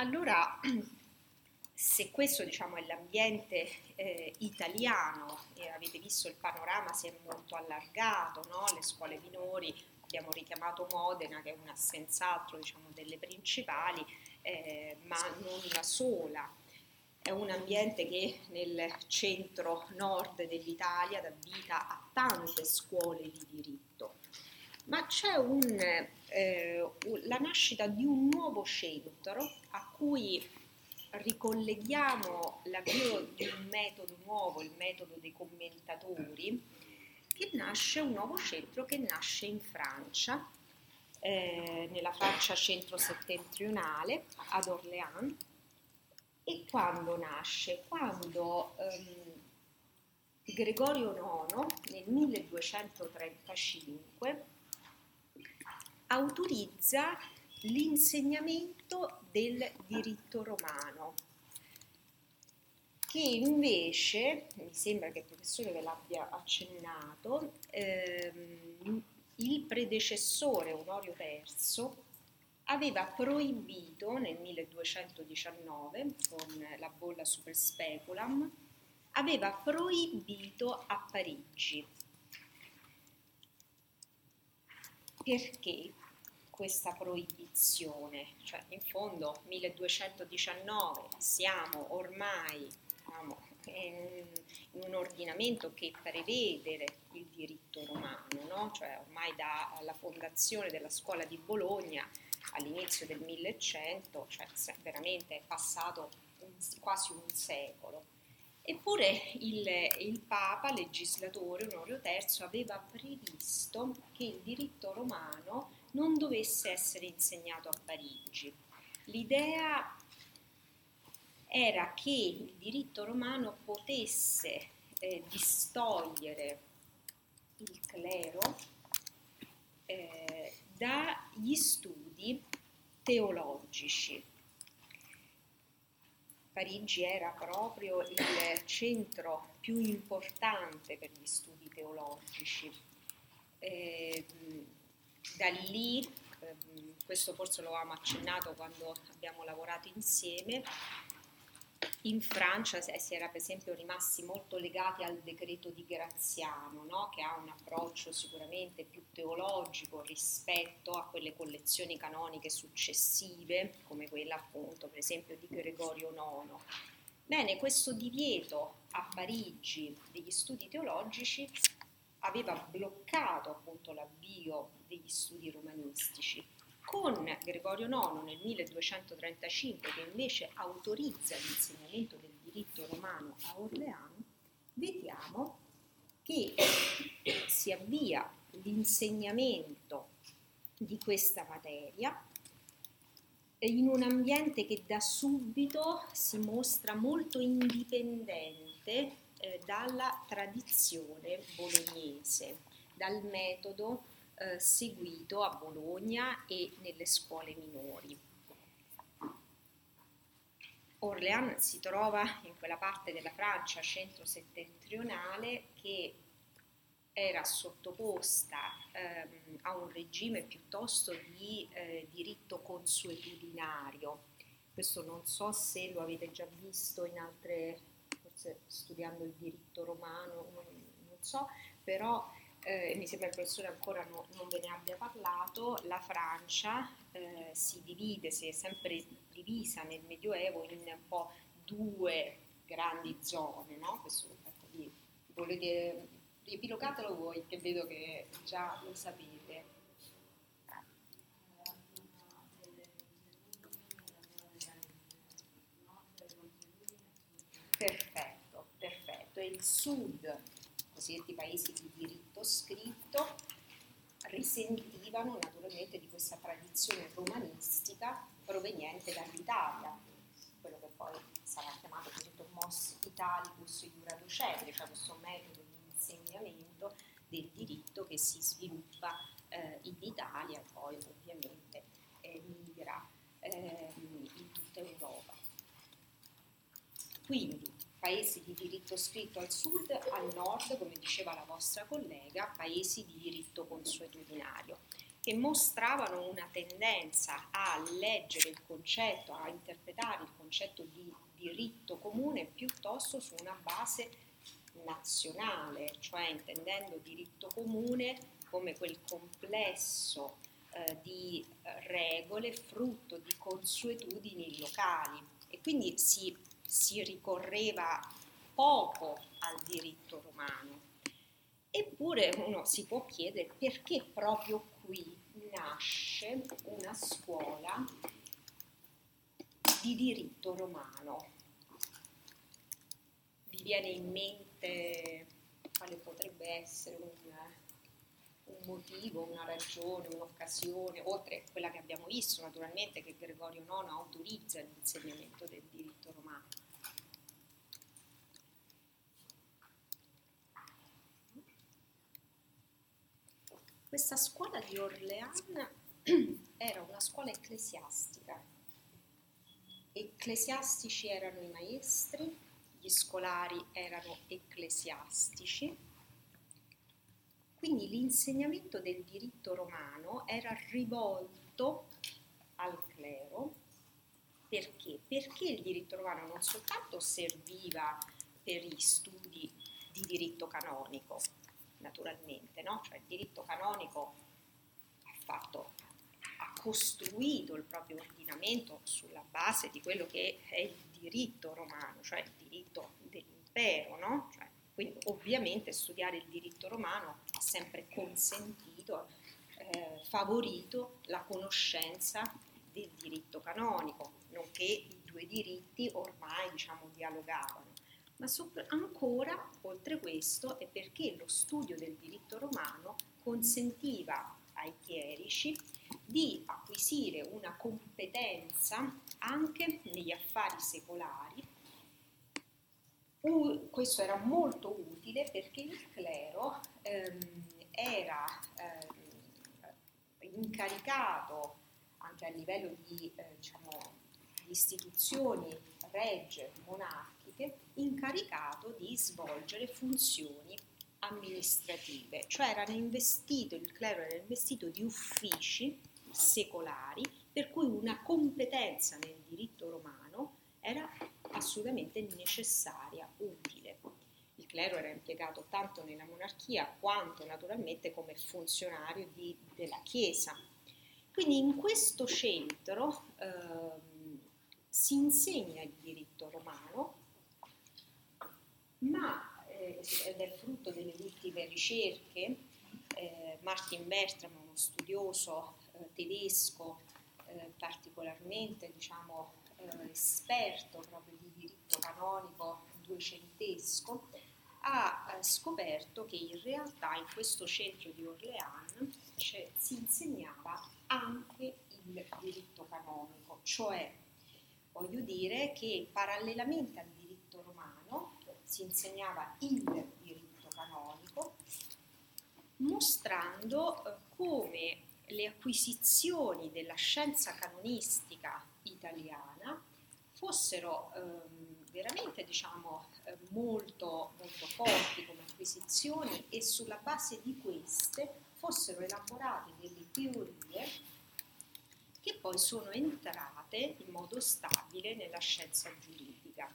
allora, se questo diciamo, è l'ambiente eh, italiano e avete visto il panorama si è molto allargato, no? le scuole minori, abbiamo richiamato Modena che è una senz'altro diciamo, delle principali, eh, ma non la sola. È un ambiente che nel centro-nord dell'Italia dà vita a tante scuole di diritto, ma c'è un, eh, la nascita di un nuovo centro a cui ricolleghiamo l'avvio di un metodo nuovo, il metodo dei commentatori, che nasce un nuovo centro che nasce in Francia, eh, nella Francia centro-settentrionale, ad Orléans. E quando nasce? Quando ehm, Gregorio IX nel 1235 autorizza l'insegnamento del diritto romano, che invece, mi sembra che il professore ve l'abbia accennato, ehm, il predecessore Onorio III aveva proibito nel 1219 con la bolla super speculam aveva proibito a Parigi perché questa proibizione, cioè in fondo 1219 siamo ormai diciamo, in, un ordinamento che prevede il diritto romano, no? cioè ormai dalla fondazione della scuola di Bologna all'inizio del 1100, cioè veramente è passato un, quasi un secolo. Eppure il, il, Papa, legislatore Onorio III, aveva previsto che il diritto romano non dovesse essere insegnato a Parigi. L'idea era che il diritto romano potesse eh, distogliere il clero eh, dagli studi teologici. Parigi era proprio il centro più importante per gli studi teologici. Eh, da lì, ehm, questo forse lo avevamo accennato quando abbiamo lavorato insieme, in Francia si era per esempio rimasti molto legati al decreto di Graziano, no? che ha un approccio sicuramente più teologico rispetto a quelle collezioni canoniche successive, come quella appunto per esempio di Gregorio IX. Bene, questo divieto a Parigi degli studi teologici aveva bloccato appunto l'avvio degli studi romanistici. Con Gregorio IX nel 1235, che invece autorizza l'insegnamento del diritto romano a Orleano, vediamo che si avvia l'insegnamento di questa materia in un ambiente che da subito si mostra molto indipendente eh, dalla tradizione bolognese, dal metodo eh, seguito a Bologna e nelle scuole minori. Orléans si trova in quella parte della Francia centro-settentrionale che era sottoposta ehm, a un regime piuttosto di eh, diritto consuetudinario. Questo non so se lo avete già visto in altre forse studiando il diritto romano, non, non so, però eh, mi sembra il professore ancora no, non ve ne abbia parlato, la Francia eh, si divide, si è sempre divisa nel Medioevo in un po' due grandi zone, no? Questo ecco, vi, volete riepilogatelo voi che vedo che già lo sapete. Perfetto, perfetto. E il sud, cosiddetti paesi di diritto scritto, risentivano naturalmente di questa tradizione romanistica proveniente dall'Italia, quello che poi sarà chiamato esempio mos italicus iura docere, cioè questo metodo di insegnamento del diritto che si sviluppa eh, in Italia e poi ovviamente eh, migra eh, in tutta Europa. Quindi paesi di diritto scritto al sud, al nord, come diceva la vostra collega, paesi di diritto consuetudinario. che mostravano una tendenza a leggere il concetto, a interpretare il concetto di diritto comune piuttosto su una base nazionale, cioè intendendo diritto comune come quel complesso eh, di regole frutto di consuetudini locali e quindi si, si ricorreva poco al diritto romano. Eppure uno si può chiedere perché proprio qui nasce una scuola di diritto romano. Vi viene in mente quale potrebbe essere un, un motivo, una ragione, un'occasione, oltre a quella che abbiamo visto naturalmente che Gregorio IX autorizza l'insegnamento del diritto romano? Questa scuola di Orléans era una scuola ecclesiastica. Ecclesiastici erano i maestri, gli scolari erano ecclesiastici. Quindi l'insegnamento del diritto romano era rivolto al clero perché? Perché il diritto romano non soltanto serviva per gli studi di diritto canonico, naturalmente, no? cioè il diritto canonico ha, fatto, ha costruito il proprio ordinamento sulla base di quello che è il diritto romano, cioè il diritto dell'impero, no? cioè, quindi ovviamente studiare il diritto romano ha sempre consentito, eh, favorito la conoscenza del diritto canonico, nonché i due diritti ormai diciamo dialogavano ma sopra, ancora oltre questo è perché lo studio del diritto romano consentiva ai chierici di acquisire una competenza anche negli affari secolari. questo era molto utile perché il clero ehm, era ehm, incaricato anche a livello di, eh, diciamo, di istituzioni regge, monarchiche, incaricato di svolgere funzioni amministrative, cioè era investito, il clero era investito di uffici secolari per cui una competenza nel diritto romano era assolutamente necessaria, utile. Il clero era impiegato tanto nella monarchia quanto naturalmente come funzionario di, della Chiesa. Quindi in questo centro eh, si insegna il diritto romano ma eh, ed è frutto delle ultime ricerche, eh, Martin Bertram, uno studioso eh, tedesco eh, particolarmente diciamo, eh, esperto proprio di diritto canonico duecentesco, ha eh, scoperto che in realtà in questo centro di Orléans cioè, si insegnava anche il diritto canonico, cioè voglio dire che parallelamente al diritto romano si insegnava il diritto canonico, mostrando eh, come le acquisizioni della scienza canonistica italiana fossero ehm, veramente diciamo, eh, molto, molto forti come acquisizioni e sulla base di queste fossero elaborate delle teorie che poi sono entrate in modo stabile nella scienza giuridica.